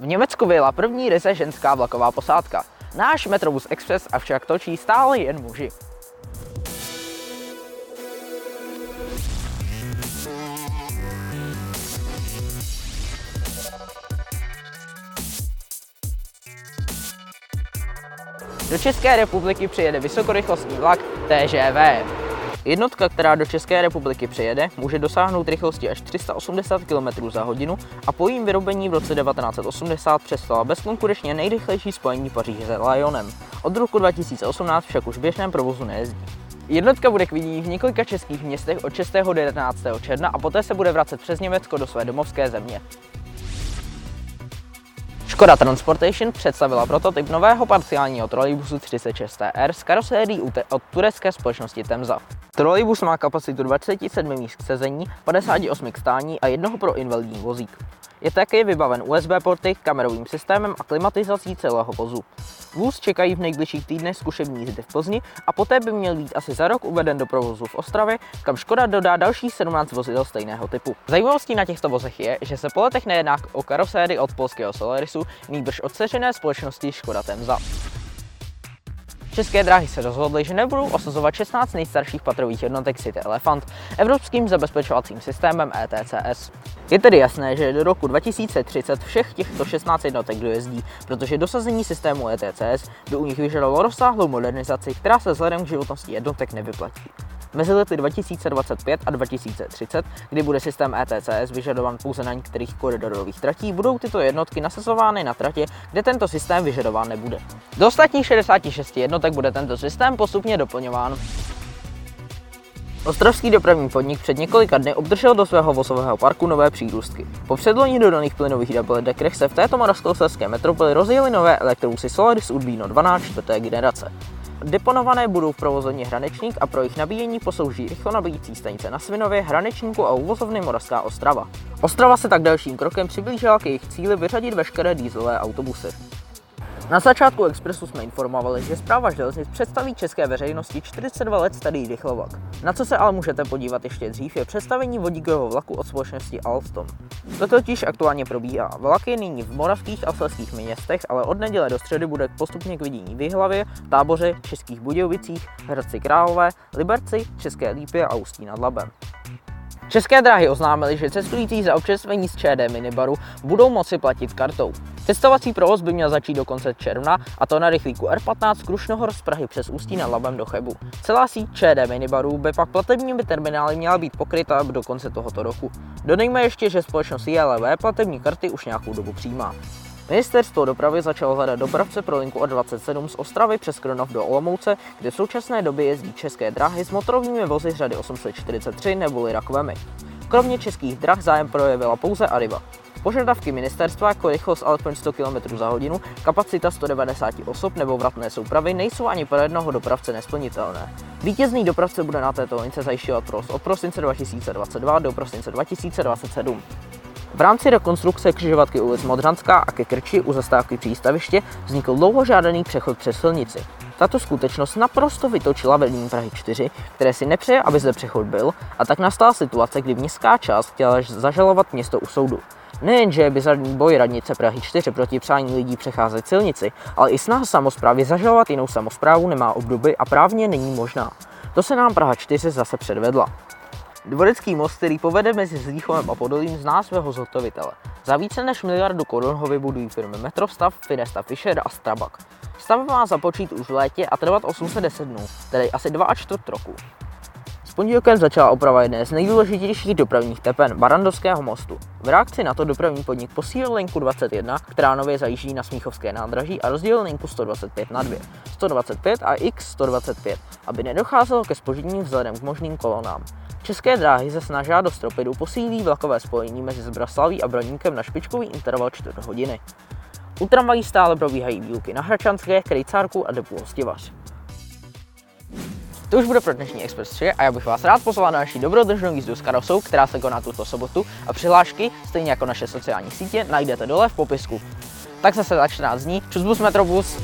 V Německu vyjela první ryze ženská vlaková posádka. Náš Metrobus Express avšak točí stále jen muži. Do České republiky přijede vysokorychlostní vlak TŽV. Jednotka, která do České republiky přijede, může dosáhnout rychlosti až 380 km za hodinu a po jejím vyrobení v roce 1980 přestala bezkonkurenčně nejrychlejší spojení Paříže s Lyonem. Od roku 2018 však už v běžném provozu nejezdí. Jednotka bude k vidění v několika českých městech od 6. do 11. června a poté se bude vracet přes Německo do své domovské země. Škoda Transportation představila prototyp nového parciálního trolejbusu 36TR s karosérií od turecké společnosti Temza. Trolejbus má kapacitu 27 míst k sezení, 58 k stání a jednoho pro invalidní vozík. Je také vybaven USB porty, kamerovým systémem a klimatizací celého vozu. Vůz čekají v nejbližších týdnech zkušební jízdy v Plzni a poté by měl být asi za rok uveden do provozu v Ostravě, kam Škoda dodá další 17 vozidel stejného typu. Zajímavostí na těchto vozech je, že se po letech nejedná o karoséry od polského Solarisu, nýbrž od společnosti Škoda Temza. České dráhy se rozhodly, že nebudou osazovat 16 nejstarších patrových jednotek City Elephant evropským zabezpečovacím systémem ETCS. Je tedy jasné, že do roku 2030 všech těchto 16 jednotek dojezdí, protože dosazení systému ETCS by u nich vyžadovalo rozsáhlou modernizaci, která se vzhledem k životnosti jednotek nevyplatí. Mezi lety 2025 a 2030, kdy bude systém ETCS vyžadovan pouze na některých koridorových tratí, budou tyto jednotky nasazovány na tratě, kde tento systém vyžadován nebude. Do ostatních 66 jednotek bude tento systém postupně doplňován. Ostravský dopravní podnik před několika dny obdržel do svého vozového parku nové přírůstky. Po předloni dodaných plynových double deckrech se v této moravskoslezské metropoli rozjeli nové elektrobusy Solaris Urbino 12 čtvrté generace. Deponované budou v provozovně Hranečník a pro jejich nabíjení poslouží rychlonabíjící stanice na Svinově, Hranečníku a uvozovny Moravská Ostrava. Ostrava se tak dalším krokem přiblížila k jejich cíli vyřadit veškeré dýzlové autobusy. Na začátku Expressu jsme informovali, že zpráva železnic představí české veřejnosti 42 let starý rychlovak. Na co se ale můžete podívat ještě dřív je představení vodíkového vlaku od společnosti Alstom. To totiž aktuálně probíhá. Vlak je nyní v moravských a slezských městech, ale od neděle do středy bude postupně k vidění v Jihlavě, Táboře, Českých Budějovicích, Hradci Králové, Liberci, České Lípě a Ústí nad Labem. České dráhy oznámily, že cestující za občerstvení z ČD minibaru budou moci platit kartou. Testovací provoz by měl začít do konce června a to na rychlíku R15 z Krušnohor z Prahy přes Ústí nad Labem do Chebu. Celá síť ČD minibarů by pak platebními terminály měla být pokryta do konce tohoto roku. Dodejme ještě, že společnost ILV platební karty už nějakou dobu přijímá. Ministerstvo dopravy začalo hledat dopravce pro linku O27 z Ostravy přes Kronov do Olomouce, kde v současné době jezdí české dráhy s motorovými vozy řady 843 neboli rakovemi. Kromě českých drah zájem projevila pouze Arriva. Požadavky ministerstva jako rychlost alespoň 100 km za hodinu, kapacita 190 osob nebo vratné soupravy nejsou ani pro jednoho dopravce nesplnitelné. Vítězný dopravce bude na této lince zajišťovat provoz od prosince 2022 do prosince 2027. V rámci rekonstrukce křižovatky ulic Modřanská a ke Krči u zastávky přístaviště vznikl dlouho žádaný přechod přes silnici. Tato skutečnost naprosto vytočila vedení Prahy 4, které si nepřeje, aby zde přechod byl, a tak nastala situace, kdy městská část chtěla zažalovat město u soudu. Nejenže je bizarní boj radnice Prahy 4 proti přání lidí přecházet silnici, ale i snaha samozprávy zažalovat jinou samozprávu nemá obdoby a právně není možná. To se nám Praha 4 zase předvedla. Dvorecký most, který povede mezi Zlíchovem a Podolím, zná svého zhotovitele. Za více než miliardu korun ho vybudují firmy Metrostav, Finesta Fischer a Strabag. Stavba má započít už v létě a trvat 810 dnů, tedy asi 2 a čtvrt roku. S pondělkem začala oprava jedné z nejdůležitějších dopravních tepen Barandovského mostu. V reakci na to dopravní podnik posílil linku 21, která nově zajíždí na Smíchovské nádraží a rozdělil linku 125 na 2, 125 a X125, aby nedocházelo ke spožděním vzhledem k možným kolonám. České dráhy se snaží do Stropidu posílí vlakové spojení mezi Zbraslaví a Broníkem na špičkový interval 4 hodiny. U tramvají stále probíhají výuky na Hračanské, Krejcárku a depu Hostivař. To už bude pro dnešní Express 3 a já bych vás rád pozval na naší dobrodružnou jízdu s karosou, která se koná tuto sobotu a přihlášky, stejně jako naše sociální sítě, najdete dole v popisku. Tak zase za 14 dní. Čusbus Metrobus!